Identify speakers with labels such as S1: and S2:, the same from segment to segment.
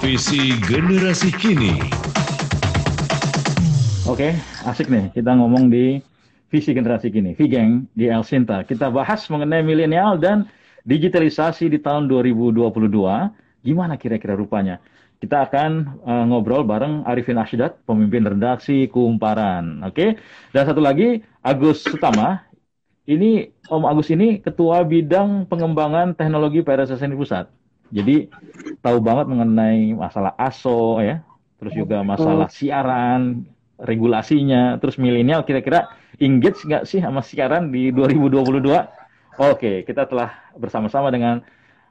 S1: Visi Generasi Kini.
S2: Oke, asik nih kita ngomong di visi generasi kini, Vigeng di El Sinta. Kita bahas mengenai milenial dan digitalisasi di tahun 2022. Gimana kira-kira rupanya? Kita akan uh, ngobrol bareng Arifin Ashidat, pemimpin redaksi Kumparan. Oke, dan satu lagi Agus Sutama. Ini Om Agus ini ketua bidang pengembangan teknologi PRSSNI Pusat. Jadi tahu banget mengenai masalah ASO ya, terus juga masalah siaran, regulasinya, terus milenial kira-kira engage nggak sih sama siaran di 2022? Oke, kita telah bersama-sama dengan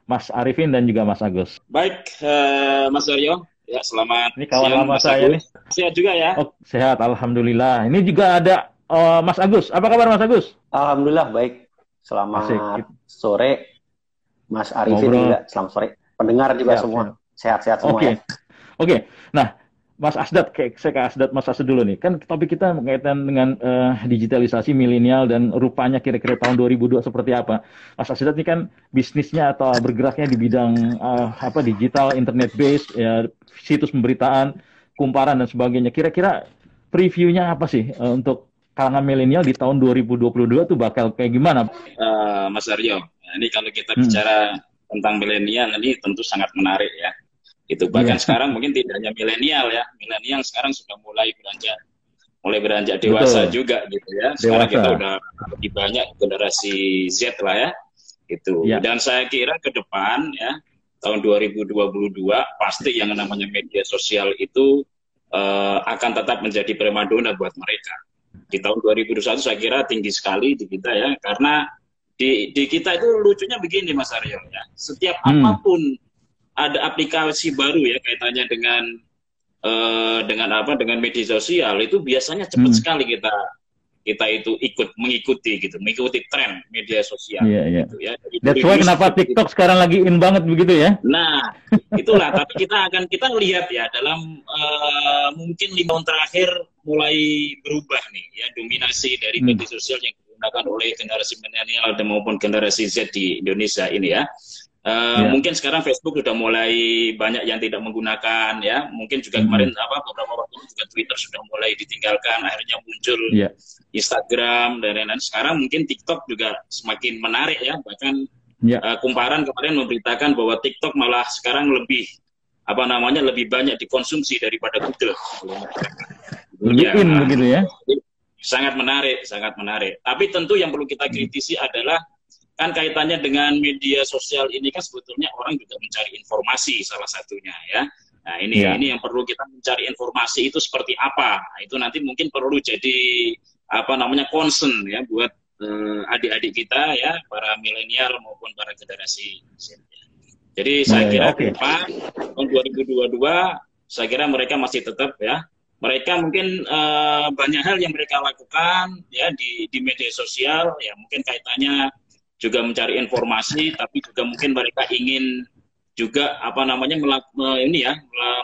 S2: Mas Arifin dan juga Mas Agus.
S3: Baik, uh, Mas Aryo. Ya, selamat
S2: Ini kawan lama saya nih.
S3: Sehat juga ya?
S2: Oh, sehat, Alhamdulillah. Ini juga ada uh, Mas Agus. Apa kabar Mas Agus?
S4: Alhamdulillah, baik. Selamat Asik. sore, Mas Arifin Ngobrol. juga. Selamat sore. Pendengar juga siap, semua. Sehat-sehat semua
S2: Oke. Okay. ya. Oke. Okay. Nah, Mas Asdat, kayak saya ke Asdat Mas Asdat dulu nih. Kan topik kita berkaitan dengan uh, digitalisasi milenial dan rupanya kira-kira tahun 2002 seperti apa. Mas Asdat ini kan bisnisnya atau bergeraknya di bidang uh, apa digital, internet base, ya, situs pemberitaan, kumparan dan sebagainya. Kira-kira previewnya apa sih uh, untuk kalangan milenial di tahun 2022 tuh bakal kayak gimana?
S3: Uh, Mas Aryo, ini kalau kita hmm. bicara tentang milenial ini tentu sangat menarik ya itu bahkan yeah. sekarang mungkin tidak hanya milenial ya milenial sekarang sudah mulai beranjak mulai beranjak dewasa Betul. juga gitu ya sekarang dewasa. kita udah lebih banyak generasi Z lah ya itu yeah. dan saya kira ke depan ya tahun 2022 pasti yang namanya media sosial itu uh, akan tetap menjadi primadona buat mereka di tahun 2021 saya kira tinggi sekali di kita ya karena di, di kita itu lucunya begini Mas Aryo ya setiap hmm. apa pun ada aplikasi baru ya kaitannya dengan uh, dengan apa dengan media sosial itu biasanya cepat hmm. sekali kita kita itu ikut mengikuti gitu mengikuti tren media sosial
S2: yeah, yeah. gitu ya Jadi, That's why kenapa TikTok itu. sekarang lagi in banget begitu ya
S3: nah itulah tapi kita akan kita lihat ya dalam uh, mungkin lima tahun terakhir mulai berubah nih ya dominasi dari hmm. media sosial yang digunakan oleh generasi milenial dan maupun generasi Z di Indonesia ini ya Uh, yeah. Mungkin sekarang Facebook sudah mulai banyak yang tidak menggunakan ya. Mungkin juga mm -hmm. kemarin apa beberapa waktu juga Twitter sudah mulai ditinggalkan. Akhirnya muncul yeah. Instagram dan lain-lain. Sekarang mungkin TikTok juga semakin menarik ya. Bahkan yeah. uh, kumparan kemarin memberitakan bahwa TikTok malah sekarang lebih apa namanya lebih banyak dikonsumsi daripada Google.
S2: Lebih ya, in begitu ya.
S3: Sangat menarik, sangat menarik. Tapi tentu yang perlu kita kritisi adalah kan kaitannya dengan media sosial ini kan sebetulnya orang juga mencari informasi salah satunya ya. Nah ini ya. ini yang perlu kita mencari informasi itu seperti apa. Nah, itu nanti mungkin perlu jadi apa namanya concern ya buat uh, adik-adik kita ya para milenial maupun para generasi Z. Jadi saya kira okay. Pak tahun 2022 saya kira mereka masih tetap ya mereka mungkin uh, banyak hal yang mereka lakukan ya di di media sosial ya mungkin kaitannya juga mencari informasi, tapi juga mungkin mereka ingin juga apa namanya melak, ini ya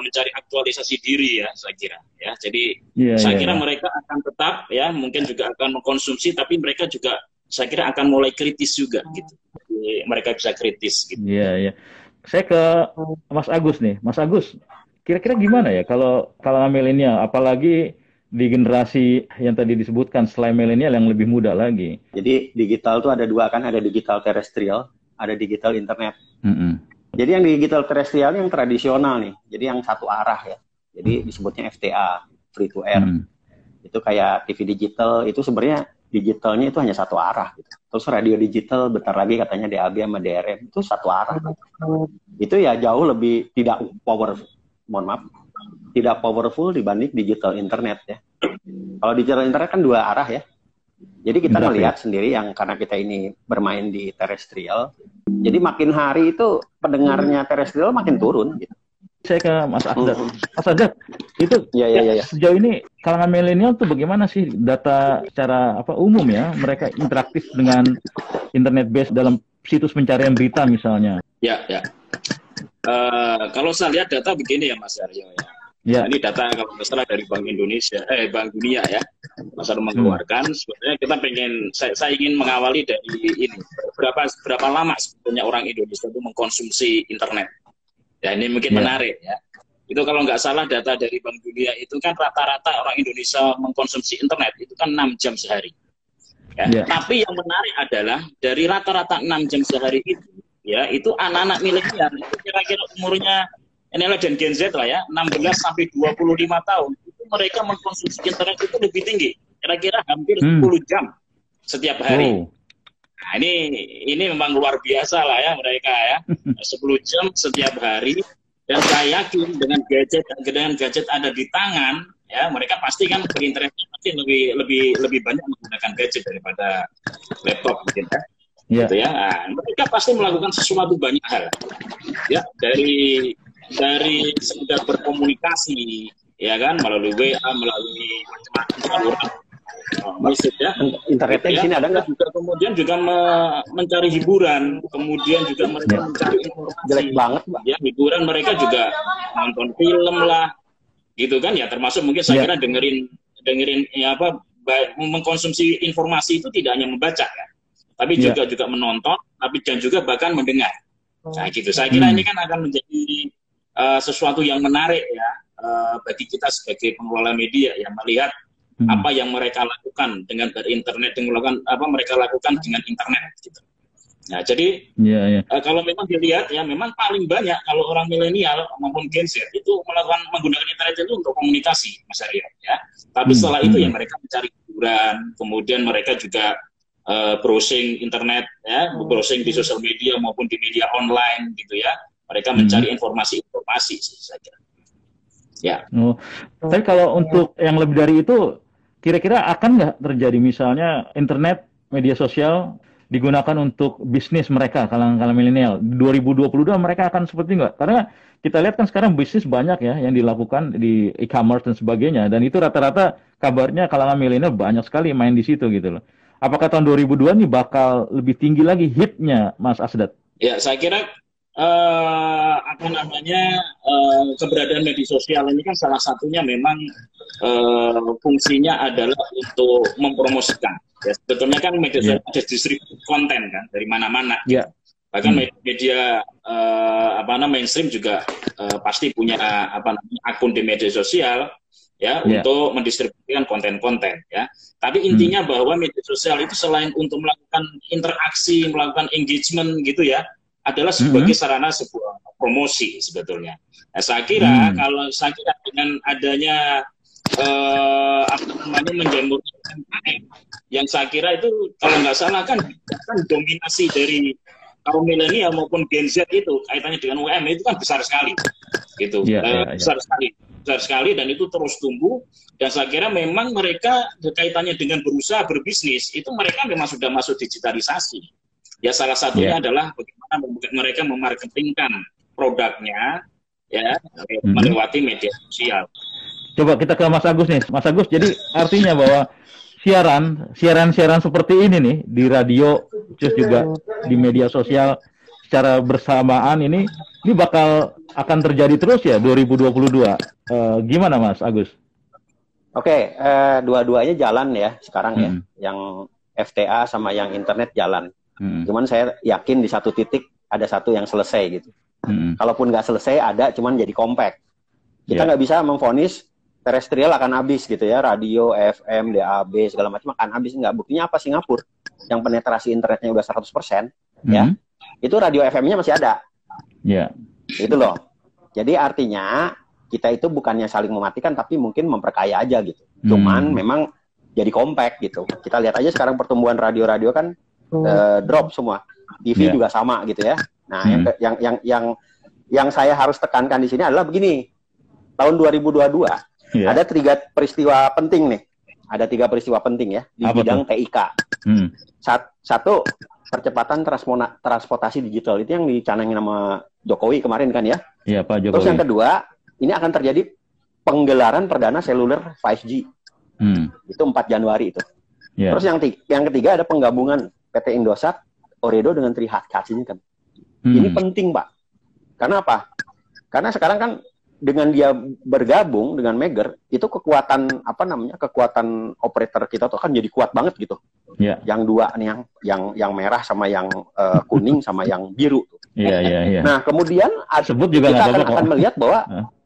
S3: mencari aktualisasi diri ya saya kira ya jadi yeah, saya yeah, kira yeah. mereka akan tetap ya mungkin juga akan mengkonsumsi tapi mereka juga saya kira akan mulai kritis juga gitu jadi, mereka bisa kritis gitu.
S2: Iya yeah, iya. Yeah. Saya ke Mas Agus nih, Mas Agus kira-kira gimana ya kalau kalau milenial apalagi di generasi yang tadi disebutkan selain milenial yang lebih muda lagi.
S4: Jadi digital tuh ada dua kan, ada digital terestrial, ada digital internet. Mm -hmm. Jadi yang digital terestrial yang tradisional nih, jadi yang satu arah ya. Jadi disebutnya FTA, free to air. Mm. Itu kayak TV digital itu sebenarnya digitalnya itu hanya satu arah gitu. Terus radio digital bentar lagi katanya DAB sama DRM itu satu arah. Itu ya jauh lebih tidak power mohon maaf tidak powerful dibanding digital internet ya. Kalau digital internet kan dua arah ya. Jadi kita melihat ya. sendiri yang karena kita ini bermain di terestrial, jadi makin hari itu pendengarnya terestrial makin turun gitu.
S2: Saya ke Mas Azad. Mas Azad, itu ya, ya, ya, ya. sejauh ini kalangan milenial tuh bagaimana sih data secara apa umum ya mereka interaktif dengan internet base dalam situs pencarian berita misalnya?
S3: Ya, ya. Uh, kalau saya lihat data begini ya Mas Aryo ya Ya. Nah, ini data kalau nggak salah dari Bank Indonesia, eh Bank Dunia ya, Mas Arum mengeluarkan. Hmm. Sebenarnya kita pengen, saya, saya ingin mengawali dari ini, berapa berapa lama sebetulnya orang Indonesia itu mengkonsumsi internet. Ya ini mungkin ya. menarik ya. itu kalau nggak salah data dari Bank Dunia itu kan rata-rata orang Indonesia mengkonsumsi internet itu kan 6 jam sehari. Ya. Yeah. Tapi yang menarik adalah dari rata-rata 6 jam sehari itu, ya itu anak-anak milenial itu kira-kira umurnya inilah dan Gen Z lah ya, 16 sampai 25 tahun itu mereka mengkonsumsi internet itu lebih tinggi, kira-kira hampir hmm. 10 jam setiap hari. Oh. Nah, ini ini memang luar biasa lah ya mereka ya. 10 jam setiap hari dan saya yakin dengan gadget dengan gadget ada di tangan ya mereka pasti kan berinteraksi pasti lebih lebih lebih banyak menggunakan gadget daripada laptop mungkin ya yeah. gitu ya nah, mereka pasti melakukan sesuatu banyak hal ya dari dari sekedar berkomunikasi ya kan melalui WA melalui macam-macam saluran
S4: musik ya. Internetnya di sini ada nggak?
S3: Juga kemudian juga me mencari hiburan, kemudian juga mereka ya. mencari informasi.
S4: Jelek banget, Mbak.
S3: Ya, hiburan mereka juga nonton film lah, gitu kan ya. Termasuk mungkin saya ya. kira dengerin dengerin ya apa mengkonsumsi informasi itu tidak hanya membaca ya, tapi ya. juga juga menonton, tapi dan juga bahkan mendengar. Nah gitu. Saya kira hmm. ini kan akan menjadi uh, sesuatu yang menarik ya uh, bagi kita sebagai pengelola media yang melihat hmm. apa yang mereka lakukan dengan berinternet dengan melakukan apa mereka lakukan dengan internet gitu. Nah, jadi yeah, yeah. Uh, kalau memang dilihat ya memang paling banyak kalau orang milenial maupun Gen Z itu melakukan menggunakan internet itu untuk komunikasi, Mas Arya ya. Tapi hmm. setelah itu ya hmm. mereka mencari hiburan, kemudian mereka juga uh, browsing internet ya, hmm. browsing di sosial media maupun di media online gitu ya. Mereka hmm. mencari informasi-informasi sih saya kira.
S2: Ya. Oh. Tapi kalau untuk yang lebih dari itu Kira-kira akan nggak terjadi misalnya internet, media sosial digunakan untuk bisnis mereka kalangan kalangan milenial 2022 mereka akan seperti nggak? Karena kita lihat kan sekarang bisnis banyak ya yang dilakukan di e-commerce dan sebagainya dan itu rata-rata kabarnya kalangan milenial banyak sekali main di situ gitu loh. Apakah tahun 2002 ini bakal lebih tinggi lagi hitnya Mas Asdat?
S3: Ya saya kira uh, apa namanya uh, keberadaan media sosial ini kan salah satunya memang uh, fungsinya adalah untuk mempromosikan. Ya, sebetulnya kan media sosial yeah. ada distribusi konten kan dari mana-mana. Yeah. Bahkan hmm. media uh, apa namanya mainstream juga uh, pasti punya apa namanya akun di media sosial ya yeah. untuk mendistribusikan konten-konten ya. Tapi intinya hmm. bahwa media sosial itu selain untuk melakukan interaksi, melakukan engagement gitu ya, adalah sebagai mm -hmm. sarana sebuah promosi sebetulnya. Nah, saya kira mm. kalau saya kira dengan adanya uh, apa namanya menjamurnya yang saya kira itu kalau nggak salah kan kan dominasi dari kaum milenial maupun Gen Z itu kaitannya dengan UM itu kan besar sekali, gitu, yeah, uh, yeah, yeah. besar sekali, besar sekali dan itu terus tumbuh dan saya kira memang mereka kaitannya dengan berusaha berbisnis itu mereka memang sudah masuk digitalisasi Ya salah satunya yeah. adalah bagaimana mereka memarketingkan produknya ya mm-hmm. melewati media sosial.
S2: Coba kita ke Mas Agus nih, Mas Agus. Jadi artinya bahwa siaran, siaran-siaran seperti ini nih di radio, terus juga di media sosial secara bersamaan ini, ini bakal akan terjadi terus ya 2022. Uh, eh, gimana Mas Agus?
S4: Oke, okay, uh, dua-duanya jalan ya sekarang ya. hmm. ya. Yang FTA sama yang internet jalan. Hmm. Cuman saya yakin di satu titik ada satu yang selesai gitu. Hmm. Kalaupun nggak selesai ada, cuman jadi compact. Kita ya. nggak yeah. bisa memfonis terestrial akan habis gitu ya, radio, FM, DAB segala macam akan habis nggak. Buktinya apa Singapura yang penetrasi internetnya udah 100% hmm. ya, itu radio FM-nya masih ada.
S2: Ya.
S4: Yeah. Itu loh. Jadi artinya kita itu bukannya saling mematikan tapi mungkin memperkaya aja gitu. Cuman hmm. memang jadi compact gitu. Kita lihat aja sekarang pertumbuhan radio-radio kan uh, drop semua. TV yeah. juga sama gitu ya. Nah, hmm. yang, yang yang yang yang saya harus tekankan di sini adalah begini. Tahun 2022 yeah. ada tiga peristiwa penting nih. Ada tiga peristiwa penting ya di Apa bidang tuh? TIK. Hmm. Sat, satu percepatan transportasi digital itu yang dicanangin sama Jokowi kemarin kan ya.
S2: Iya Pak Jokowi.
S4: Terus yang kedua, ini akan terjadi penggelaran perdana seluler 5G. Hmm. Itu 4 Januari itu. Yeah. Terus yang yang ketiga ada penggabungan PT Indosat, Oredo dengan ini kan. Hmm. Ini penting, Pak. Karena apa? Karena sekarang kan dengan dia bergabung dengan Meger, itu kekuatan apa namanya? kekuatan operator kita tuh akan jadi kuat banget gitu. Yeah. Yang dua nih yang yang yang merah sama yang uh, kuning sama yang biru
S2: Iya, yeah, iya, yeah, iya.
S4: Nah, kemudian
S2: sebut juga
S4: kita akan, akan melihat bahwa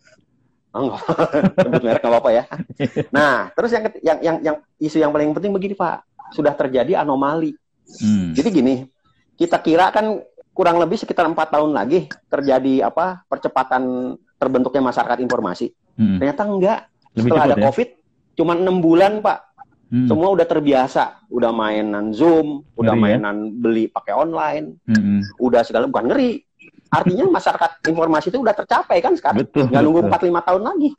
S4: Oh, sebut merek nggak apa-apa ya. Nah, terus yang, yang yang yang isu yang paling penting begini Pak, sudah terjadi anomali. Hmm. Jadi gini, kita kira kan kurang lebih sekitar empat tahun lagi terjadi apa percepatan terbentuknya masyarakat informasi. Hmm. Ternyata enggak. Lebih Setelah ada ya? COVID, cuma enam bulan Pak. Hmm. Semua udah terbiasa, udah mainan Zoom, udah ngeri, ya? mainan ya? beli pakai online, hmm. udah segala bukan ngeri, Artinya masyarakat informasi itu udah tercapai kan sekarang. Betul. Nggak nunggu 4-5 tahun lagi.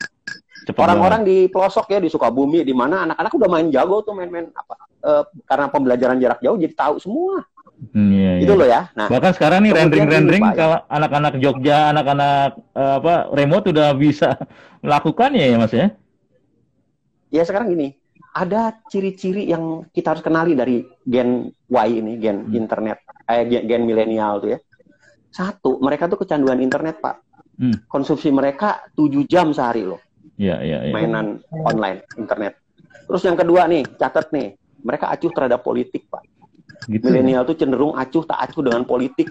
S4: Orang-orang di pelosok ya di Sukabumi di mana anak-anak udah main jago tuh main-main apa uh, karena pembelajaran jarak jauh jadi tahu semua. Hmm, iya, iya. Itu loh ya.
S2: Nah, bahkan sekarang nih rendering-rendering kalau anak-anak Jogja, anak-anak uh, apa remote udah bisa melakukannya ya Mas ya.
S4: Ya sekarang gini, ada ciri-ciri yang kita harus kenali dari gen Y ini, gen hmm. internet, eh gen, gen milenial tuh ya. Satu, mereka tuh kecanduan internet, Pak. Hmm. Konsumsi mereka 7 jam sehari loh.
S2: Iya, iya, iya.
S4: Mainan online, internet. Terus yang kedua nih, catat nih, mereka acuh terhadap politik, Pak. Gitu. Milenial tuh cenderung acuh tak acuh dengan politik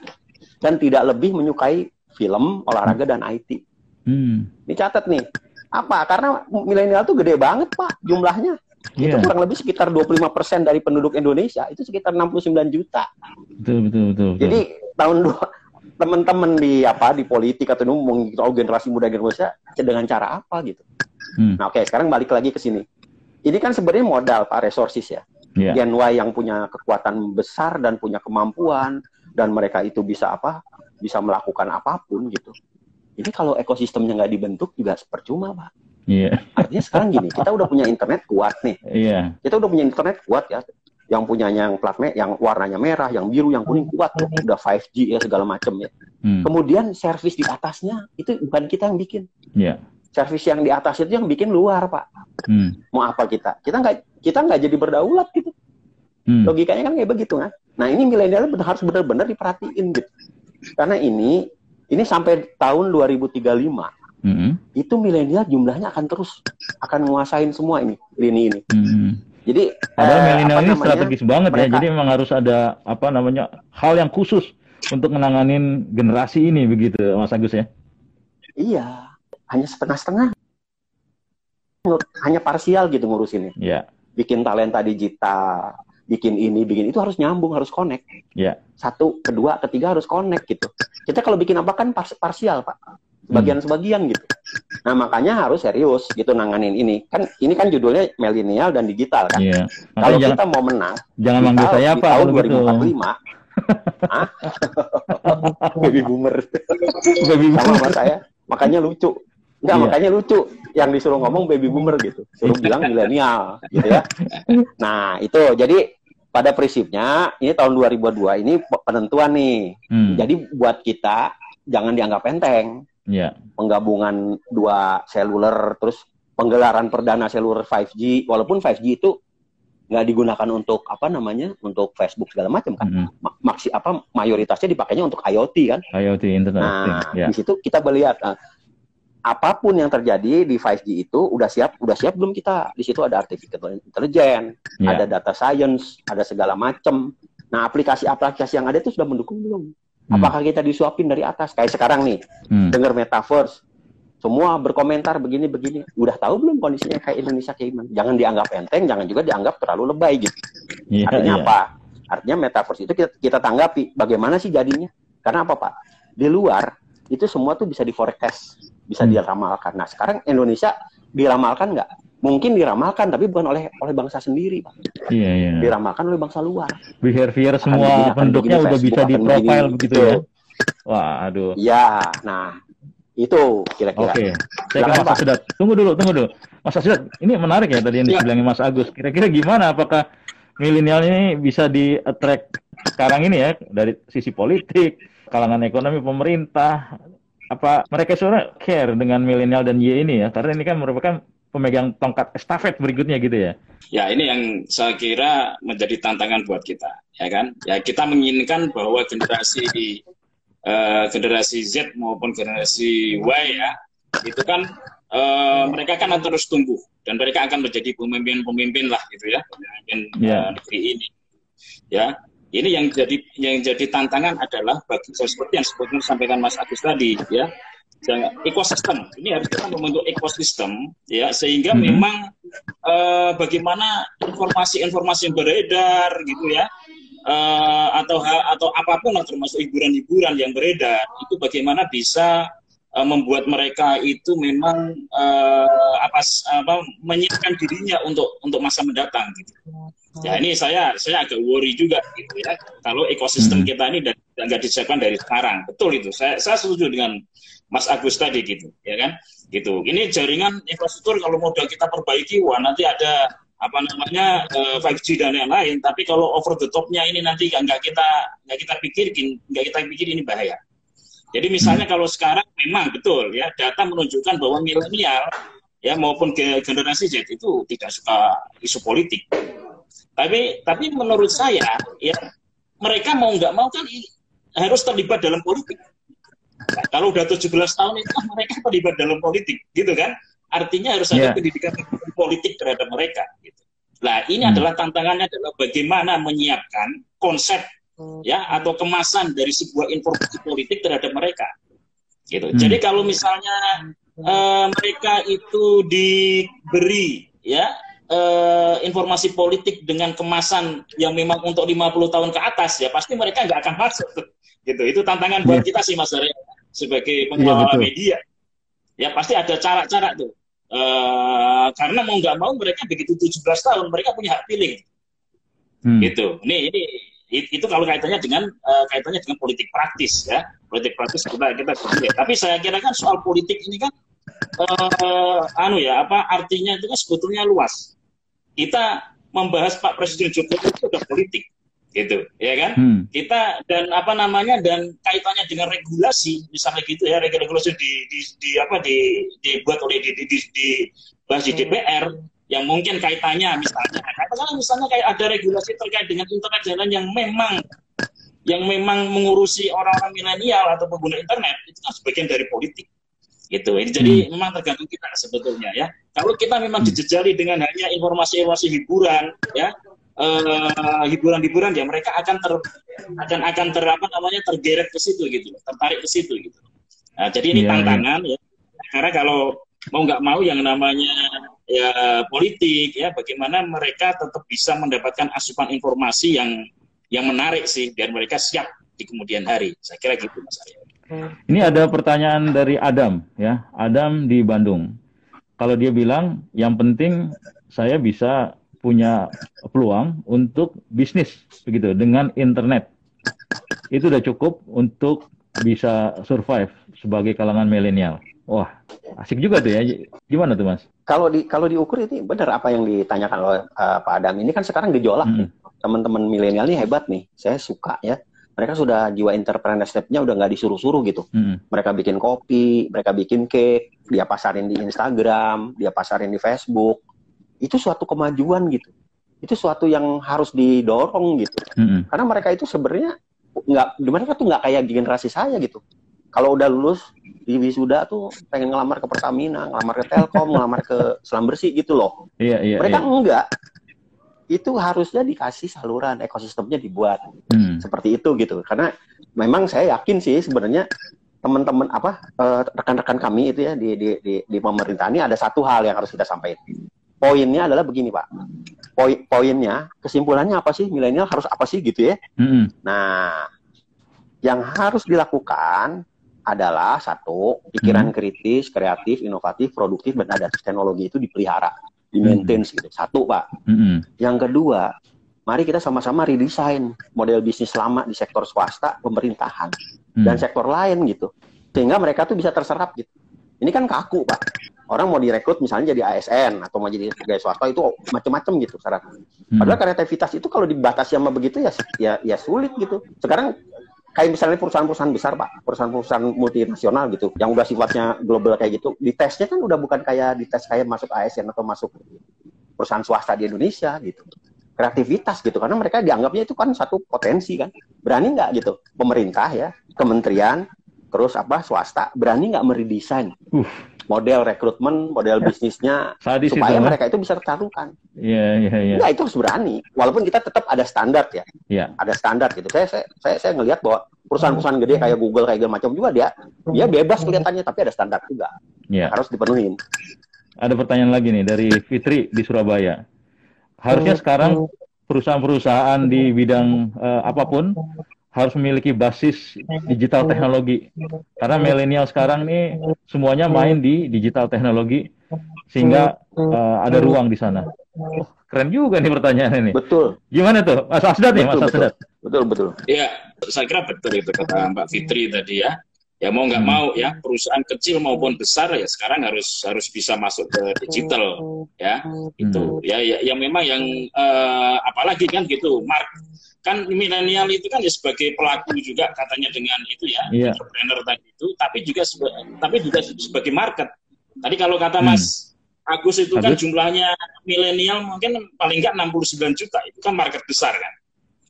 S4: dan tidak lebih menyukai film, olahraga dan IT. Hmm. Ini catat nih. Apa? Karena milenial tuh gede banget, Pak, jumlahnya. Yeah. Itu iya. kurang lebih sekitar 25% dari penduduk Indonesia. Itu sekitar 69 juta.
S2: Betul, betul, betul. betul.
S4: Jadi tahun dua teman-teman di apa di politik atau ngomong oh, generasi muda Indonesia dengan cara apa gitu. Hmm. Nah oke okay, sekarang balik lagi ke sini. Ini kan sebenarnya modal pak resources ya. Yeah. Gen Y yang punya kekuatan besar dan punya kemampuan dan mereka itu bisa apa bisa melakukan apa pun gitu. Ini kalau ekosistemnya nggak dibentuk juga percuma pak. Iya. Yeah. Artinya sekarang gini, kita udah punya internet kuat nih. Iya. Yeah. Kita udah punya internet kuat ya yang punyanya yang plat yang warnanya merah, yang biru, yang kuning kuat tuh, udah 5G ya segala macam ya. Hmm. Kemudian servis di atasnya itu bukan kita yang bikin. Yeah. Servis yang di atas itu yang bikin luar pak. Hmm. Mau apa kita? Kita nggak kita nggak jadi berdaulat gitu. Hmm. Logikanya kan kayak begitu kan. Nah ini milenial harus benar-benar diperhatiin gitu. Karena ini ini sampai tahun 2035 -hmm. itu milenial jumlahnya akan terus akan menguasain semua ini lini ini. -hmm. Jadi
S2: padahal eh, milenial ini strategis banget ya. mereka, ya. Jadi memang harus ada apa namanya hal yang khusus untuk menanganin generasi ini begitu, Mas Agus ya.
S4: Iya, hanya setengah-setengah. Hanya parsial gitu ngurusinnya. Iya. Bikin talenta digital, bikin ini, bikin itu harus nyambung, harus connect. Iya. Satu, kedua, ketiga harus connect gitu. Kita kalau bikin apa kan parsial, Pak sebagian-sebagian gitu. Nah makanya harus serius gitu nanganin ini. Kan ini kan judulnya milenial dan digital kan. Iya. Kalau jangan, kita mau menang,
S2: jangan manggil saya apa
S4: tahun 2045. Hah? Baby boomer. Baby boomer. Sama saya. Makanya lucu. Enggak, iya. makanya lucu. Yang disuruh ngomong baby boomer gitu. Suruh bilang milenial gitu ya. Nah, itu. Jadi pada prinsipnya ini tahun 2002 ini penentuan nih. Hmm. Jadi buat kita jangan dianggap enteng yeah. penggabungan dua seluler terus penggelaran perdana seluler 5G walaupun 5G itu nggak digunakan untuk apa namanya untuk Facebook segala macam kan mm -hmm. maksi apa mayoritasnya dipakainya untuk IoT kan
S2: IoT internet
S4: nah yeah. di situ kita melihat uh, apa pun yang terjadi di 5G itu udah siap udah siap belum kita di situ ada artificial intelligence yeah. ada data science ada segala macam nah aplikasi-aplikasi yang ada itu sudah mendukung belum Hmm. Apakah kita disuapin dari atas? Kayak sekarang nih, hmm. dengar metaverse, semua berkomentar begini-begini. Udah tahu belum kondisinya kayak Indonesia kayak gimana? Jangan dianggap enteng, jangan juga dianggap terlalu lebay gitu. Yeah, Artinya yeah. apa? Artinya metaverse itu kita, kita tanggapi. Bagaimana sih jadinya? Karena apa Pak? Di luar itu semua tuh bisa di forecast, bisa hmm. diramalkan. Nah sekarang Indonesia diramalkan nggak? mungkin diramalkan tapi bukan oleh oleh bangsa sendiri pak. Iya, iya. diramalkan oleh bangsa luar.
S2: Behavior semua penduduknya udah bisa di profile begitu ya. wah aduh
S4: ya nah itu kira-kira.
S2: Oke saya ke Mas Sedat tunggu dulu tunggu dulu. Mas Sedat ini menarik ya tadi yang ya. dibilangin Mas Agus. Kira-kira gimana? Apakah milenial ini bisa di attract sekarang ini ya dari sisi politik kalangan ekonomi pemerintah apa mereka sebenarnya care dengan milenial dan Y ini ya karena ini kan merupakan pemegang tongkat estafet berikutnya gitu ya.
S3: Ya, ini yang saya kira menjadi tantangan buat kita, ya kan? Ya, kita menginginkan bahwa generasi uh, generasi Z maupun generasi Y ya, itu kan uh, mereka kan akan terus tumbuh dan mereka akan menjadi pemimpin-pemimpin lah gitu ya, pemimpin yeah. uh, negeri ini. Ya, ini yang jadi yang jadi tantangan adalah bagi seperti yang sebetulnya sampaikan Mas Agus tadi ya ekosistem. Ini harus kita membentuk ekosistem ya sehingga hmm. memang uh, bagaimana informasi-informasi yang beredar gitu ya uh, atau atau apa pun termasuk hiburan-hiburan yang beredar itu bagaimana bisa uh, membuat mereka itu memang uh, apa apa menyiapkan dirinya untuk untuk masa mendatang gitu. Ya ini saya saya agak worry juga gitu ya kalau ekosistem hmm. kita ini nggak disiapkan dari sekarang. Betul itu. Saya saya setuju dengan Mas Agus tadi gitu ya kan gitu. Ini jaringan infrastruktur kalau mau kita perbaiki wah nanti ada apa namanya uh, 5G dan yang lain tapi kalau over the topnya ini nanti nggak kita nggak kita pikirin nggak kita pikir ini bahaya jadi misalnya hmm. kalau sekarang memang betul ya data menunjukkan bahwa milenial ya maupun generasi Z itu tidak suka isu politik tapi tapi menurut saya ya mereka mau nggak mau kan harus terlibat dalam politik nah, kalau udah 17 tahun itu mereka terlibat dalam politik gitu kan artinya harus ada yeah. pendidikan politik terhadap mereka. Gitu. Nah ini hmm. adalah tantangannya adalah bagaimana menyiapkan konsep hmm. ya atau kemasan dari sebuah informasi politik terhadap mereka. Gitu. Hmm. Jadi kalau misalnya uh, mereka itu diberi ya uh, informasi politik dengan kemasan yang memang untuk 50 tahun ke atas ya pasti mereka nggak akan masuk. Gitu. Itu tantangan buat iya. kita sih Mas Arya sebagai iya, pengelola yeah, media. Ya pasti ada cara-cara tuh Uh, karena mau nggak mau mereka begitu 17 tahun mereka punya hak pilih. Hmm. Gitu. Ini ini itu kalau kaitannya dengan uh, kaitannya dengan politik praktis ya. Politik praktis kita kita pilih. Tapi saya kira kan soal politik ini kan uh, anu ya apa artinya itu kan sebetulnya luas. Kita membahas Pak Presiden Jokowi itu udah politik gitu ya kan? Hmm. kita dan apa namanya dan kaitannya dengan regulasi misalnya gitu ya regulasi di, di, di apa di dibuat oleh di, di, di, di bahas di DPR yang mungkin kaitannya misalnya katakanlah misalnya kayak ada regulasi terkait dengan internet jalan yang memang yang memang mengurusi orang-orang milenial atau pengguna internet itu kan sebagian dari politik gitu ini jadi hmm. memang tergantung kita sebetulnya ya kalau kita memang hmm. dijejali dengan hanya informasi-informasi hiburan ya eh, hiburan-hiburan ya mereka akan ter akan akan ter apa namanya tergeret ke situ gitu tertarik ke situ gitu nah, jadi ini yeah, iya. tantangan yeah. ya karena kalau mau nggak mau yang namanya ya politik ya bagaimana mereka tetap bisa mendapatkan asupan informasi yang yang menarik sih biar mereka siap di kemudian hari saya kira gitu mas Arya.
S2: Ini ada pertanyaan dari Adam ya Adam di Bandung kalau dia bilang yang penting saya bisa punya peluang untuk bisnis begitu dengan internet. Itu udah cukup untuk bisa survive sebagai kalangan milenial. Wah, asik juga tuh ya. Gimana tuh, Mas?
S4: Kalau di kalau diukur ini benar apa yang ditanyakan oleh uh, Pak Adam. Ini kan sekarang gejolak hmm. Teman-teman milenial ini hebat nih. Saya suka ya. Mereka sudah jiwa entrepreneurship-nya udah nggak disuruh-suruh gitu. Hmm. Mereka bikin kopi, mereka bikin cake, dia pasarin di Instagram, dia pasarin di Facebook, itu suatu kemajuan gitu itu suatu yang harus didorong gitu mm-hmm. karena mereka itu sebenarnya nggak mereka tuh nggak kayak generasi saya gitu kalau udah lulus di wisuda tuh pengen ngelamar ke Pertamina, ngelamar ke Telkom, ngelamar ke Selam Bersih gitu loh.
S2: Iya, iya,
S4: mereka
S2: iya.
S4: enggak. Itu harusnya dikasih saluran ekosistemnya dibuat hmm. seperti itu gitu. Karena memang saya yakin sih sebenarnya teman-teman apa eh, rekan-rekan kami itu ya di, di di di pemerintah ini ada satu hal yang harus kita sampaikan poinnya adalah begini Pak. Poin poinnya, kesimpulannya apa sih? Milenial harus apa sih gitu ya? Mm-hmm. Nah, yang harus dilakukan adalah satu pikiran mm-hmm. kritis, kreatif, inovatif, produktif, dan ada teknologi itu dipelihara, di maintain mm-hmm. gitu. Satu Pak. Mm-hmm. Yang kedua, mari kita sama-sama redesign model bisnis lama di sektor swasta, pemerintahan, mm-hmm. dan sektor lain gitu, sehingga mereka tuh bisa terserap gitu. Ini kan kaku Pak orang mau direkrut misalnya jadi ASN atau mau jadi pegawai swasta itu macam-macam gitu syaratnya. Hmm. Padahal kreativitas itu kalau dibatasi sama begitu ya ya ya sulit gitu. Sekarang kayak misalnya perusahaan-perusahaan besar pak, perusahaan-perusahaan multinasional gitu, yang udah sifatnya global kayak gitu, di tesnya kan udah bukan kayak di tes kayak masuk ASN atau masuk perusahaan swasta di Indonesia gitu. Kreativitas gitu, karena mereka dianggapnya itu kan satu potensi kan. Berani nggak gitu pemerintah ya, kementerian, terus apa swasta berani nggak meredesain uh. Model rekrutmen, model
S2: Ya.
S4: bisnisnya
S2: Sadis
S4: supaya
S2: itu,
S4: mereka itu bisa tertaruhkan.
S2: Iya, iya, iya.
S4: Enggak, itu harus berani. Walaupun kita tetap ada standar ya.
S2: Iya.
S4: Ada standar gitu. Saya saya saya, saya ngelihat bahwa perusahaan-perusahaan gede kayak Google kayak segala macam juga dia dia bebas kelihatannya tapi ada standar juga.
S2: Iya.
S4: Harus dipenuhin.
S2: Ada pertanyaan lagi nih dari Fitri di Surabaya. Harusnya sekarang perusahaan-perusahaan di bidang eh, apa pun harus memiliki basis digital teknologi. Karena milenial sekarang nih semuanya main di digital teknologi sehingga eh, ada ruang di sana. Oh, keren juga nih pertanyaan ini.
S4: Betul.
S2: Gimana tuh? Mas Asdat nih, Mas
S4: Betul, betul.
S2: Asdat.
S4: Betul, betul.
S3: Ya, saya kira betul itu kata Mbak Fitri tadi ya. Ya mau nggak
S2: Hmm.
S3: mau ya perusahaan kecil maupun besar ya sekarang harus harus bisa masuk ke digital ya itu ya, ya yang memang yang eh, apalagi kan gitu Mark kan milenial itu kan ya sebagai pelaku juga katanya dengan itu ya
S2: Iya.
S3: entrepreneur tadi itu tapi juga tapi juga sebagai market tadi kalau kata
S2: Hmm.
S3: Mas Agus itu kan
S2: Agus.
S3: jumlahnya milenial mungkin paling nggak 69 juta itu kan market besar kan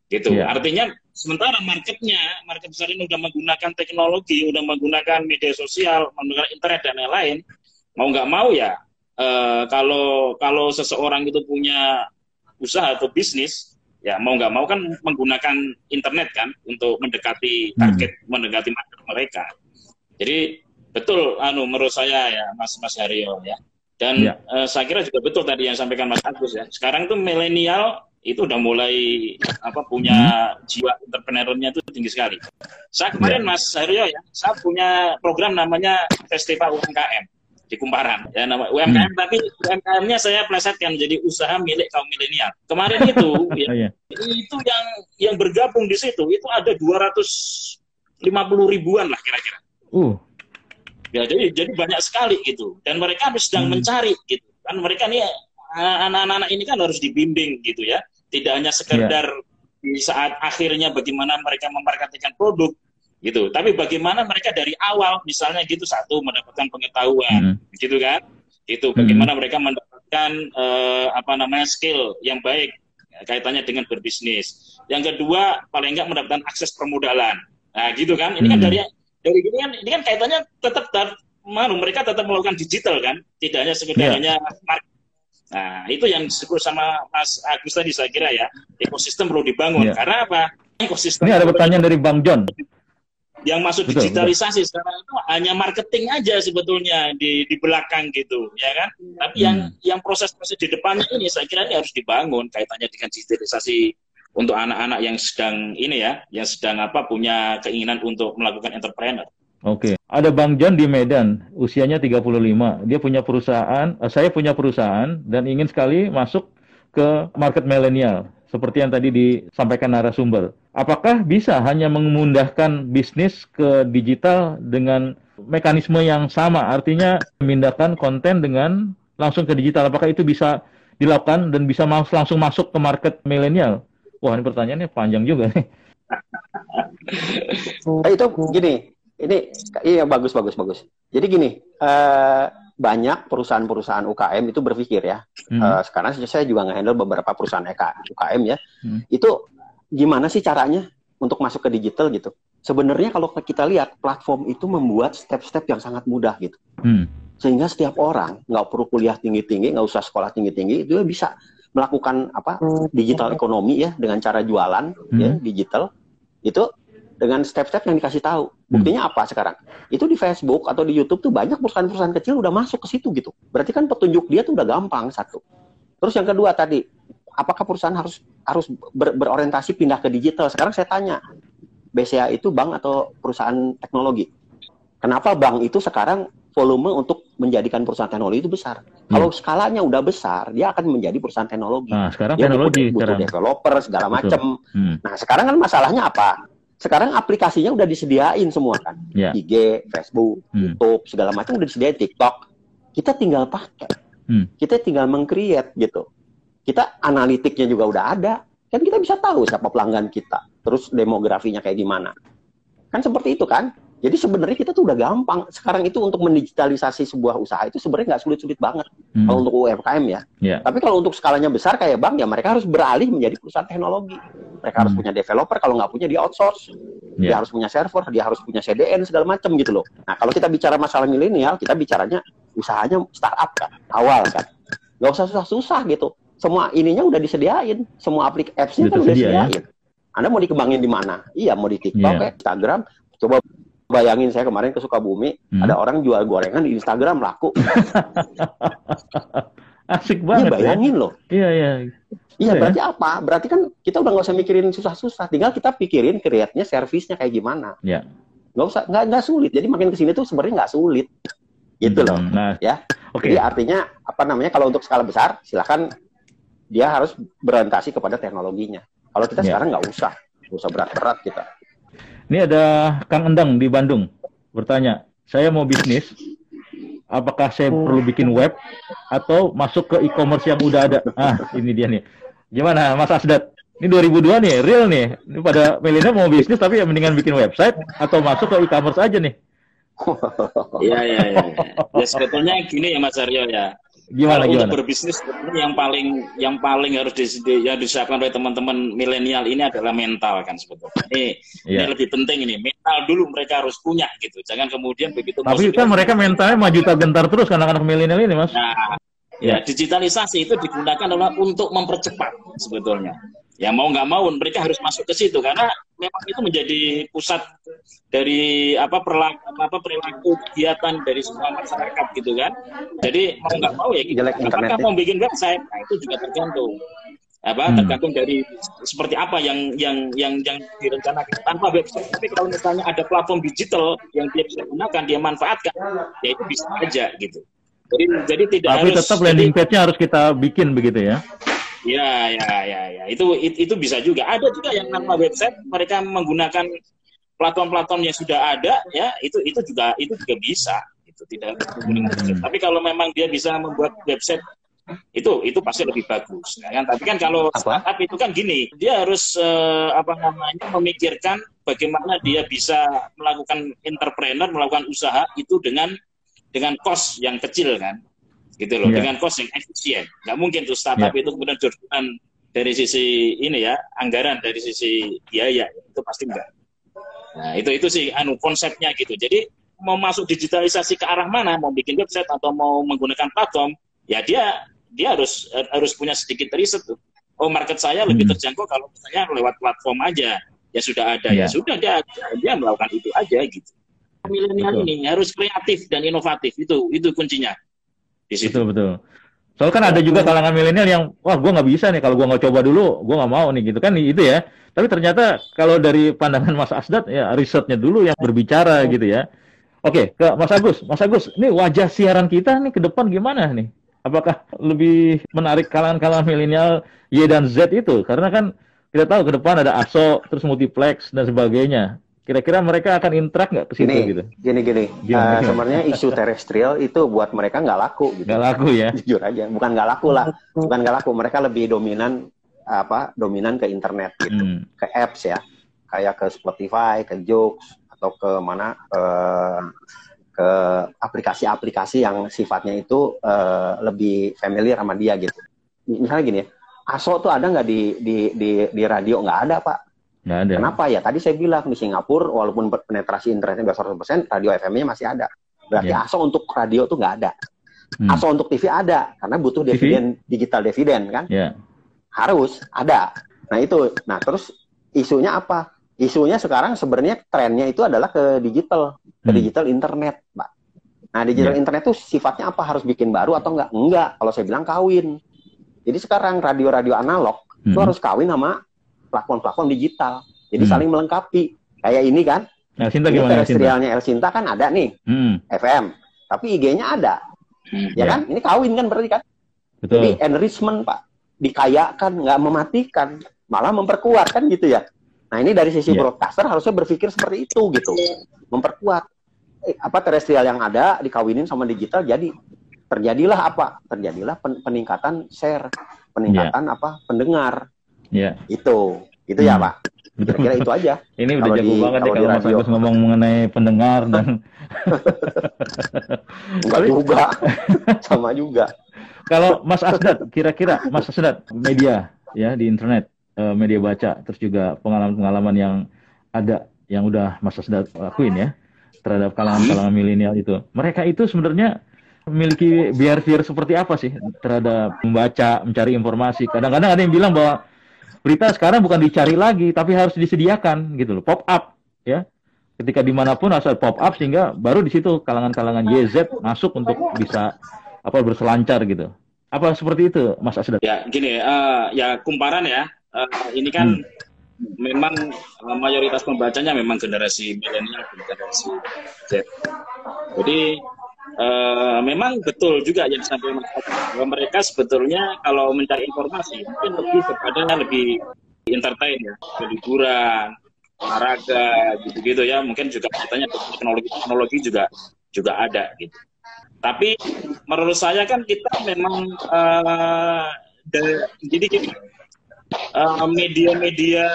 S3: gitu
S2: Iya.
S3: artinya sementara marketnya market besar ini udah menggunakan teknologi udah menggunakan media sosial menggunakan internet dan lain-lain mau nggak mau ya eh, kalau kalau seseorang itu punya usaha atau bisnis ya mau nggak mau kan menggunakan internet kan untuk mendekati target mendekati market mereka. Jadi betul anu menurut saya ya Mas Mas Haryo ya. Dan
S2: Iya.
S3: eh, saya kira juga betul tadi yang sampaikan Mas Agus ya. Sekarang itu milenial itu udah mulai apa punya jiwa entrepreneurnya itu tinggi sekali. Saya kemarin Mas Haryo ya, saya punya program namanya Festival UMKM di Kumparan ya nama UMKM tapi UMKM-nya saya plesetkan jadi usaha milik kaum milenial. Kemarin itu ya,
S2: Oh, iya.
S3: itu yang yang bergabung di situ itu ada 250 ribuan lah kira-kira.
S2: Uh,
S3: Ya jadi jadi banyak sekali gitu. Dan mereka sedang
S2: Hmm.
S3: mencari gitu. Kan mereka nih anak-anak ini kan harus dibimbing gitu ya. Tidak hanya sekedar di saat akhirnya bagaimana mereka memarketkan produk gitu. Tapi bagaimana mereka dari awal misalnya gitu satu mendapatkan pengetahuan
S2: mm,
S3: gitu kan. Gitu bagaimana mereka mendapatkan eh, apa namanya skill yang baik kaitannya dengan berbisnis. Yang kedua paling enggak mendapatkan akses permodalan. Nah, gitu kan. Ini kan
S2: Hmm.
S3: dari dari ini kan ini kan kaitannya tetap tar, manu, mereka tetap melakukan digital kan, tidak hanya sekedar
S2: Iya.
S3: hanya market. Nah, itu yang disebut sama Mas Agus tadi saya kira ya, ekosistem perlu dibangun.
S2: Iya.
S3: Karena apa? Ekosistem
S2: ini ada pertanyaan dari Bang John.
S3: Yang masuk
S2: Betul,
S3: digitalisasi sekarang itu hanya marketing aja sebetulnya di di belakang gitu, ya kan? Tapi yang
S2: Hmm.
S3: yang proses-proses di depannya ini saya kira ini harus dibangun kaitannya dengan digitalisasi untuk anak-anak yang sedang ini ya, yang sedang apa punya keinginan untuk melakukan entrepreneur.
S2: Oke, ada Bang John di Medan, usianya 35. Dia punya perusahaan, eh, saya punya perusahaan dan ingin sekali masuk ke market milenial seperti yang tadi disampaikan narasumber. Apakah bisa hanya memindahkan bisnis ke digital dengan mekanisme yang sama? Artinya memindahkan konten dengan langsung ke digital. Apakah itu bisa dilakukan dan bisa langsung masuk ke market milenial? Wah, ini pertanyaannya panjang juga nih.
S4: Itu gini, ini iya bagus bagus bagus. Jadi gini, eh, banyak perusahaan-perusahaan UKM itu berpikir ya.
S2: Hmm.
S4: Eh, sekarang saya juga nge-handle beberapa perusahaan EK, UKM ya.
S2: Hmm.
S4: Itu gimana sih caranya untuk masuk ke digital gitu? Sebenarnya kalau kita lihat platform itu membuat step-step yang sangat mudah gitu.
S2: Hmm.
S4: Sehingga setiap orang nggak perlu kuliah tinggi-tinggi, nggak usah sekolah tinggi-tinggi, itu bisa melakukan apa digital ekonomi ya dengan cara jualan ya
S2: Hmm.
S4: digital itu dengan step-step yang dikasih tahu. Buktinya apa sekarang? Itu di Facebook atau di YouTube tuh banyak perusahaan-perusahaan kecil udah masuk ke situ gitu. Berarti kan petunjuk dia tuh udah gampang satu. Terus yang kedua tadi, apakah perusahaan harus harus ber- berorientasi pindah ke digital? Sekarang saya tanya, BCA itu bank atau perusahaan teknologi? Kenapa bank itu sekarang volume untuk menjadikan perusahaan teknologi itu besar? Kalau skalanya udah besar, dia akan menjadi perusahaan teknologi.
S2: Nah, sekarang
S4: Dia
S2: teknologi
S4: butuh, butuh
S2: sekarang.
S4: developer segala macam.
S2: Hmm.
S4: Nah, sekarang kan masalahnya apa? Sekarang aplikasinya udah disediain semua kan.
S2: Ya.
S4: IG, Facebook,
S2: Hmm.
S4: YouTube, segala macam udah disediain TikTok. Kita tinggal pakai.
S2: Hmm.
S4: Kita tinggal meng-create gitu. Kita analitiknya juga udah ada. Kan kita bisa tahu siapa pelanggan kita. Terus demografinya kayak gimana. Kan seperti itu kan? Jadi sebenarnya kita tuh udah gampang. Sekarang itu untuk mendigitalisasi sebuah usaha itu sebenarnya nggak sulit-sulit banget.
S2: Hmm.
S4: Kalau untuk UMKM ya.
S2: Ya.
S4: Tapi kalau untuk skalanya besar kayak bank ya mereka harus beralih menjadi perusahaan teknologi. Mereka harus
S2: Hmm.
S4: punya developer kalau nggak punya di outsource. Dia
S2: Ya.
S4: harus punya server, dia harus punya CDN segala macam gitu loh. Nah kalau kita bicara masalah milenial, kita bicaranya usahanya startup kan, awal kan. Nggak usah susah-susah gitu. Semua ininya udah disediain, semua aplikasi apps-nya kan udah
S2: ya?
S4: disediain. Anda mau dikembangin di mana? Iya, mau di TikTok,
S2: Iya.
S4: ya, Instagram. Coba bayangin saya kemarin ke Sukabumi,
S2: Hmm.
S4: ada orang jual gorengan di Instagram laku.
S2: Asik
S4: Iya,
S2: banget ya.
S4: bayangin loh.
S2: Iya, iya.
S4: Iya,
S2: Iya.
S4: berarti apa? Berarti kan kita udah nggak usah mikirin susah-susah. Tinggal kita pikirin create-nya, servisnya kayak gimana.
S2: Ya.
S4: Nggak usah, nggak, nggak sulit. Jadi makin ke sini tuh sebenarnya nggak sulit. Gitu loh.
S2: Hmm, Nah,
S4: Ya.
S2: oke.
S4: Jadi artinya apa namanya? Kalau untuk skala besar, silakan dia harus berorientasi kepada teknologinya. Kalau kita
S2: Ya.
S4: sekarang nggak usah, nggak usah berat-berat kita.
S2: Ini ada Kang Endang di Bandung bertanya, saya mau bisnis, apakah saya perlu bikin web atau masuk ke e-commerce yang udah ada? Ah, ini dia nih. Gimana, Mas Asdat? Ini 2002 nih, real nih. Ini pada milenial mau bisnis tapi ya mendingan bikin website atau masuk ke e-commerce aja nih.
S3: Iya, iya, iya. Ya sebetulnya gini ya Mas Aryo ya.
S2: Gimana,
S3: Kalau
S2: gimana?
S3: untuk berbisnis yang paling yang paling harus di- yang disiapkan oleh teman-teman milenial ini adalah mental kan sebetulnya. Ini, ini
S2: Iya.
S3: lebih penting ini. Mental dulu mereka harus punya gitu. Jangan kemudian begitu
S2: Tapi kan mereka mentalnya maju tak gentar terus kan anak-anak milenial ini, Mas.
S3: Nah,
S2: Ya.
S3: ya digitalisasi itu digunakan adalah untuk mempercepat sebetulnya. Ya mau nggak mau mereka harus masuk ke situ karena memang itu menjadi pusat dari apa perilaku apa perilaku kegiatan dari semua masyarakat gitu kan. Jadi mau nggak mau ya
S4: Jelek
S3: apakah mau bikin website, nah itu juga tergantung apa
S2: Hmm.
S3: tergantung dari seperti apa yang yang yang yang direncanakan tanpa website tapi kalau misalnya ada platform digital yang dia bisa gunakan dia manfaatkan ya itu bisa aja gitu jadi jadi tidak
S2: Tapi
S3: harus
S2: tetap landing page-nya harus kita bikin begitu ya.
S3: Ya, ya, ya, ya. Itu it- itu bisa juga. Ada juga yang tanpa website mereka menggunakan platform-platform yang sudah ada, ya itu itu juga itu juga bisa. Itu tidak website. Tapi kalau memang dia bisa membuat website itu itu pasti lebih bagus. Ya kan? Tapi kan kalau
S4: Apa?
S3: startup itu kan gini, dia harus eh, apa namanya memikirkan bagaimana dia bisa melakukan entrepreneur, melakukan usaha itu dengan dengan cost yang kecil kan gitu loh
S2: Iya.
S3: dengan cost yang efisien. Nggak mungkin tuh startup itu kemudian jurusan dari sisi ini ya anggaran dari sisi biaya itu pasti enggak. Nah itu itu sih anu konsepnya gitu. Jadi mau masuk digitalisasi ke arah mana mau bikin website atau mau menggunakan platform ya dia dia harus harus punya sedikit riset tuh. Oh market saya lebih
S2: Hmm.
S3: terjangkau kalau misalnya lewat platform aja. Ya sudah ada
S2: Iya.
S3: ya sudah dia dia melakukan itu aja gitu. Milenial ini harus kreatif dan inovatif itu itu kuncinya di situ.
S2: Betul betul. Soalnya kan ada juga kalangan milenial yang wah gue nggak bisa nih kalau gue nggak coba dulu gue nggak mau nih gitu kan itu ya. Tapi ternyata kalau dari pandangan Mas Asdat ya risetnya dulu yang berbicara gitu ya. Oke ke Mas Agus, Mas Agus, ini wajah siaran kita nih ke depan gimana nih? Apakah lebih menarik kalangan-kalangan milenial Y dan Z itu? Karena kan kita tahu ke depan ada ASO, terus multiplex dan sebagainya. Kira-kira mereka akan interact nggak ke situ
S4: Gini,
S2: gitu?
S4: gini, gini. Eh,
S2: gimana?
S4: sebenarnya isu terestrial itu buat mereka nggak laku. Gitu.
S2: Nggak laku ya?
S4: Jujur aja, bukan nggak laku lah, bukan nggak laku. Mereka lebih dominan apa? Dominan ke internet gitu,
S2: Hmm.
S4: ke apps ya, kayak ke Spotify, ke Joox atau ke mana? eh, ke aplikasi-aplikasi yang sifatnya itu eh, lebih familiar sama dia gitu. Misalnya gini ya, ASO tuh ada nggak di, di di di radio? Nggak ada pak.
S2: Nggak ada.
S4: Kenapa ya? Tadi saya bilang di Singapura walaupun penetrasi internetnya udah 100%, radio FM-nya masih ada. Berarti
S2: Ya.
S4: ASO untuk radio tuh nggak ada.
S2: Hmm.
S4: ASO untuk TV ada karena butuh
S2: TV?
S4: dividen digital dividen kan?
S2: Ya.
S4: Harus ada. Nah itu. Nah terus isunya apa? Isunya sekarang sebenarnya trennya itu adalah ke digital, ke
S2: Hmm.
S4: digital internet, Pak. Nah digital
S2: Ya.
S4: internet tuh sifatnya apa? Harus bikin baru atau enggak? Enggak. Kalau saya bilang kawin. Jadi sekarang radio-radio analog itu
S2: Hmm.
S4: harus kawin sama platform-platform digital. Jadi
S2: Hmm.
S4: saling melengkapi. Kayak ini kan,
S2: Sinta
S4: ini
S2: gimana
S4: terestrialnya El Sinta kan ada nih,
S2: Hmm,
S4: FM. Tapi IG-nya ada,
S3: Hmm.
S4: ya
S2: Ya.
S4: kan? Ini kawin kan berarti kan?
S2: betul.
S4: Jadi enrichment, Pak. Dikayakan, nggak mematikan. Malah memperkuat kan gitu ya. Nah ini dari sisi
S2: Ya.
S4: broadcaster harusnya berpikir seperti itu gitu. Memperkuat. Eh, apa terestrial yang ada dikawinin sama digital jadi terjadilah apa? Terjadilah pen- peningkatan share, peningkatan apa? Pendengar.
S2: Ya,
S4: Itu. Itu ya,
S2: Hmm.
S4: Pak.
S2: betul.
S4: Kira-kira itu aja.
S2: Ini udah jago
S4: di-
S2: banget ya
S4: kalau
S2: Mas. Agus ngomong mengenai pendengar dan
S4: Enggak juga. sama juga.
S2: kalau Mas Asdat kira-kira Mas Asdat media ya di internet eh, media baca terus juga pengalaman-pengalaman yang ada yang udah Mas Asdat lakuin ya terhadap kalangan-kalangan milenial itu. Mereka itu sebenarnya memiliki behavior seperti apa sih terhadap membaca, mencari informasi. Kadang-kadang ada yang bilang bahwa berita sekarang bukan dicari lagi, tapi harus disediakan gitu loh, pop up ya. Ketika di mana pun asal pop up sehingga baru di situ kalangan-kalangan YZ masuk untuk bisa apa berselancar gitu. Apa seperti itu, Mas Asdat?
S3: Ya, gini, uh, ya kumparan ya. Uh, ini kan hmm. memang uh, mayoritas pembacanya memang generasi milenial, generasi Z. Jadi uh, memang betul juga yang disampaikan bahwa mereka sebetulnya kalau mencari informasi mungkin lebih kepada lebih entertain ya, liburan, olahraga gitu-gitu ya. Mungkin juga katanya teknologi teknologi juga juga ada gitu. Tapi menurut saya kan kita memang uh, jadi gini, uh, media-media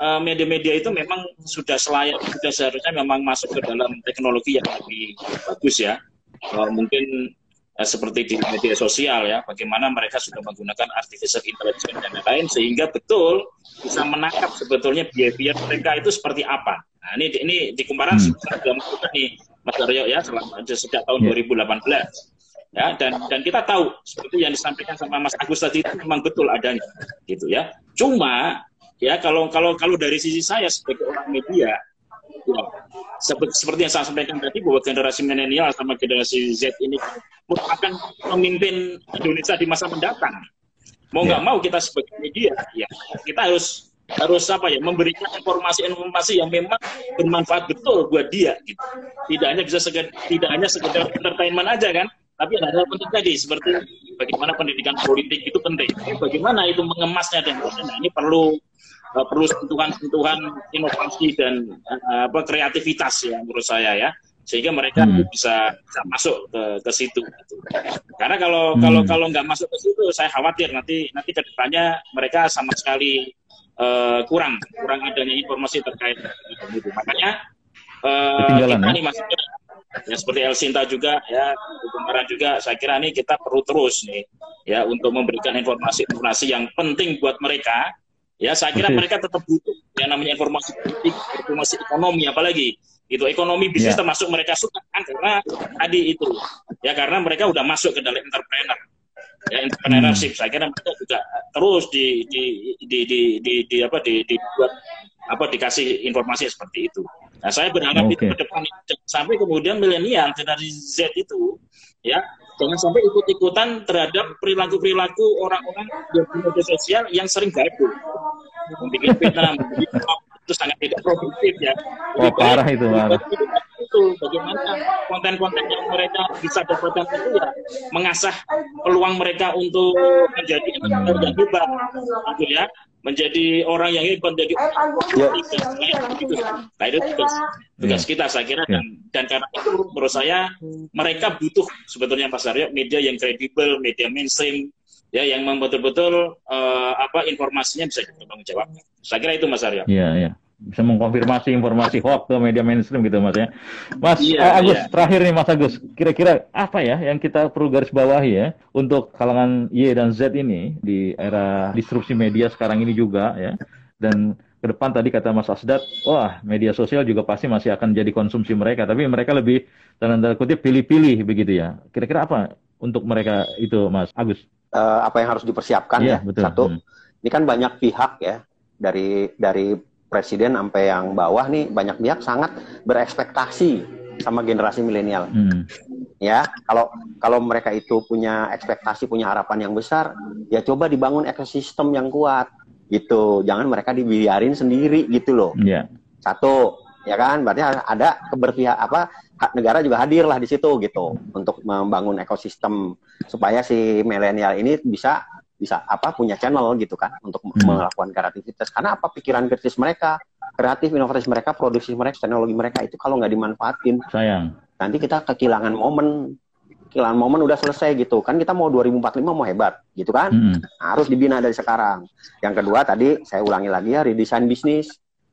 S3: uh, media-media itu memang sudah selayak sudah seharusnya memang masuk ke dalam teknologi yang lebih bagus ya. Uh, mungkin uh, seperti di media sosial ya, bagaimana mereka sudah menggunakan artificial intelligence dan lain-lain sehingga betul bisa menangkap sebetulnya behavior mereka itu seperti apa. Nah, ini ini di kumparan hmm. sudah nih Mas Aryo ya selama sejak tahun yeah. 2018 ya dan dan kita tahu seperti yang disampaikan sama Mas Agus tadi itu memang betul adanya gitu ya cuma ya kalau kalau kalau dari sisi saya sebagai orang media ya, seperti, seperti yang saya sampaikan tadi bahwa generasi milenial sama generasi Z ini merupakan pemimpin Indonesia di masa mendatang mau nggak yeah. mau kita sebagai media ya kita harus harus apa ya memberikan informasi-informasi yang memang bermanfaat betul buat dia gitu. Tidak hanya bisa sekedar tidak hanya sekedar entertainment aja kan, tapi ada hal penting tadi seperti bagaimana pendidikan politik itu penting. Bagaimana itu mengemasnya dan nah, ini perlu uh, perlu sentuhan-sentuhan inovasi dan uh, apa kreativitas ya menurut saya ya sehingga mereka hmm. bisa, bisa masuk ke ke situ karena kalau hmm. kalau kalau nggak masuk ke situ saya khawatir nanti nanti ke depannya mereka sama sekali uh, kurang kurang adanya informasi terkait itu. Makanya uh, kita ya? nih masih ya seperti El Sinta juga ya kemarin juga saya kira nih kita perlu terus nih ya untuk memberikan informasi-informasi yang penting buat mereka ya saya kira mereka tetap butuh yang namanya informasi politik informasi ekonomi apalagi itu ekonomi bisnis yeah. termasuk mereka suka kan karena tadi itu ya karena mereka udah masuk ke dalam entrepreneur ya entrepreneurship. Hmm. Saya kira mereka juga terus di di di di, di, di apa di, dibuat apa dikasih informasi seperti itu. Nah, saya berharap okay. itu ke depan sampai kemudian milenial generasi Z itu ya jangan sampai ikut-ikutan terhadap perilaku-perilaku orang-orang di media sosial yang sering gaduh. Membuat fitnah, itu sangat tidak produktif ya.
S2: Oh, parah itu, parah
S3: itu bagaimana konten-konten yang mereka bisa dapatkan itu ya mengasah peluang mereka untuk menjadi orang yang hebat gitu ya. Menjadi orang yang hebat menjadi ya. gitu. nah itu tugas tugas kita saya kira dan dan karena itu menurut saya mereka butuh sebetulnya Pak Saryo media yang kredibel media mainstream ya yang betul-betul uh, apa informasinya bisa bertanggung jawab saya kira itu Mas Aryo
S2: iya iya bisa mengkonfirmasi informasi hoax ke media mainstream gitu mas ya. Mas iya, Agus iya. terakhir nih Mas Agus, kira-kira apa ya yang kita perlu garis bawahi ya untuk kalangan Y dan Z ini di era disrupsi media sekarang ini juga ya dan ke depan tadi kata Mas Asdat, wah media sosial juga pasti masih akan jadi konsumsi mereka, tapi mereka lebih tanda kutip pilih-pilih begitu ya. Kira-kira apa untuk mereka itu Mas Agus?
S4: Uh, apa yang harus dipersiapkan iya, ya? Betul. Satu, hmm. ini kan banyak pihak ya dari dari presiden sampai yang bawah nih banyak pihak sangat berekspektasi sama generasi milenial. Hmm. Ya, kalau kalau mereka itu punya ekspektasi, punya harapan yang besar, ya coba dibangun ekosistem yang kuat gitu. Jangan mereka dibiarin sendiri gitu loh. Yeah. Satu, ya kan? Berarti ada keberpihak apa negara juga hadir lah di situ gitu untuk membangun ekosistem supaya si milenial ini bisa bisa apa punya channel gitu kan untuk hmm. melakukan kreativitas. Karena apa pikiran kritis mereka kreatif inovatif mereka produksi mereka teknologi mereka itu kalau nggak dimanfaatin
S2: sayang.
S4: nanti kita kehilangan momen kehilangan momen udah selesai gitu. Kan kita mau 2045 mau hebat gitu kan? Hmm. harus dibina dari sekarang. Yang kedua tadi saya ulangi lagi ya redesign bisnis.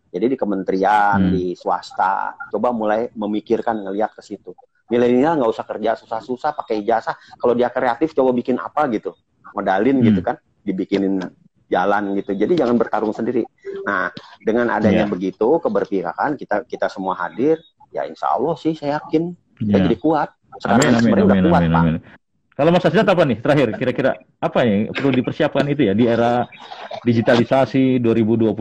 S4: Jadi di kementerian hmm. di swasta coba mulai memikirkan ngelihat ke situ. Milenial nggak usah kerja susah-susah pakai ijazah. Kalau dia kreatif coba bikin apa gitu modalin hmm. gitu kan dibikinin jalan gitu jadi jangan bertarung sendiri nah dengan adanya yeah. begitu keberpihakan kita kita semua hadir ya insya Allah sih saya yakin yeah. kita jadi kuat
S2: Sekarang amin, amin, amin, kuat, amin, amin. Kalau Mas Asjad apa nih terakhir kira-kira apa yang perlu dipersiapkan itu ya di era digitalisasi 2022,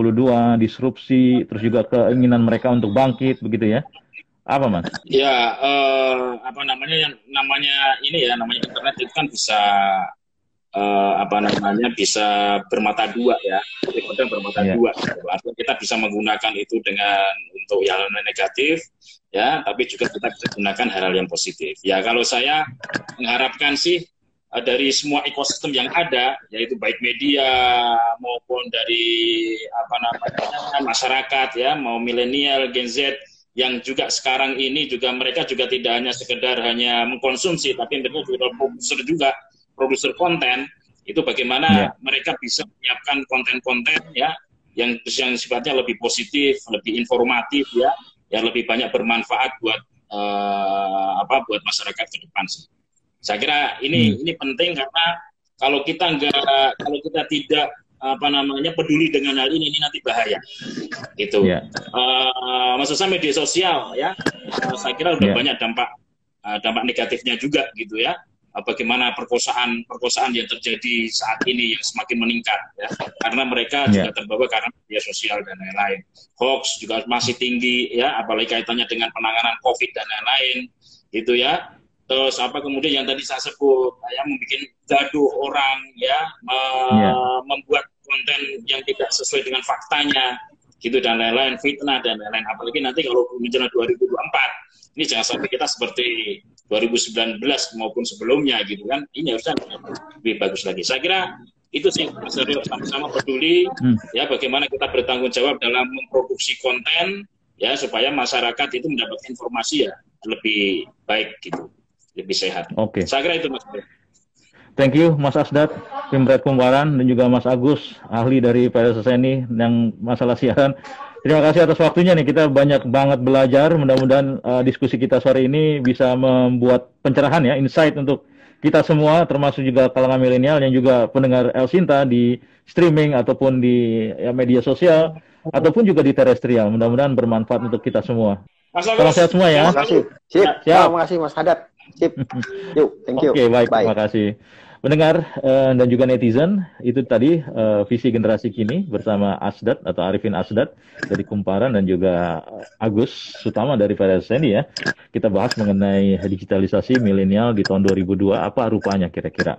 S2: disrupsi, terus juga keinginan mereka untuk bangkit begitu ya? Apa mas?
S3: Ya uh, apa namanya yang namanya ini ya namanya internet itu kan bisa uh, apa namanya bisa bermata dua ya, kadang bermata yeah. dua. Artinya kita bisa menggunakan itu dengan untuk yang negatif, ya, tapi juga kita bisa gunakan hal-hal yang positif. Ya, kalau saya mengharapkan sih uh, dari semua ekosistem yang ada, yaitu baik media maupun dari apa namanya masyarakat ya, mau milenial, Gen Z yang juga sekarang ini juga mereka juga tidak hanya sekedar hanya mengkonsumsi, tapi mereka juga produser juga produser konten itu bagaimana yeah. mereka bisa menyiapkan konten-konten ya yang yang sifatnya lebih positif, lebih informatif ya, yang lebih banyak bermanfaat buat uh, apa buat masyarakat ke depan sih. Saya kira ini hmm. ini penting karena kalau kita enggak kalau kita tidak apa namanya peduli dengan hal ini ini nanti bahaya gitu yeah. uh, maksud media sosial ya uh, saya kira udah yeah. banyak dampak uh, dampak negatifnya juga gitu ya Eh, bagaimana perkosaan perkosaan yang terjadi saat ini yang semakin meningkat ya. Karena mereka yeah. juga terbawa karena media sosial dan lain-lain. Hoax juga masih tinggi ya. Apalagi kaitannya dengan penanganan covid dan lain-lain gitu ya. Terus apa kemudian yang tadi saya sebut ya membuat gaduh orang ya. Me yeah. membuat konten yang tidak sesuai dengan faktanya gitu dan lain-lain fitnah dan lain-lain apalagi nanti kalau menjelang 2024 ini jangan sampai kita seperti 2019 maupun sebelumnya gitu kan ini harusnya lebih bagus lagi saya kira itu sih Mas Aryo sama-sama peduli hmm. ya bagaimana kita bertanggung jawab dalam memproduksi konten ya supaya masyarakat itu mendapat informasi ya lebih baik gitu lebih sehat.
S2: Oke. Okay.
S3: Saya kira itu Mas Aryo.
S2: Thank you Mas Asdat, Pimret Kumbaran dan juga Mas Agus, ahli dari PSSN ini yang masalah siaran. Terima kasih atas waktunya nih. Kita banyak banget belajar. Mudah-mudahan uh, diskusi kita sore ini bisa membuat pencerahan ya, insight untuk kita semua, termasuk juga kalangan milenial yang juga pendengar El Sinta di streaming ataupun di ya, media sosial ataupun juga di terestrial. Mudah-mudahan bermanfaat untuk kita semua. Salam sehat semua ya.
S4: Terima kasih. Sip. Terima kasih Mas Hadat. Sip. Yuk, thank you.
S2: Oke, okay, baik. Bye. Terima kasih. Pendengar uh, dan juga netizen, itu tadi uh, visi generasi kini bersama Asdat atau Arifin Asdat dari Kumparan dan juga Agus Sutama dari PSNI ya. Kita bahas mengenai digitalisasi milenial di tahun 2002, apa rupanya kira-kira.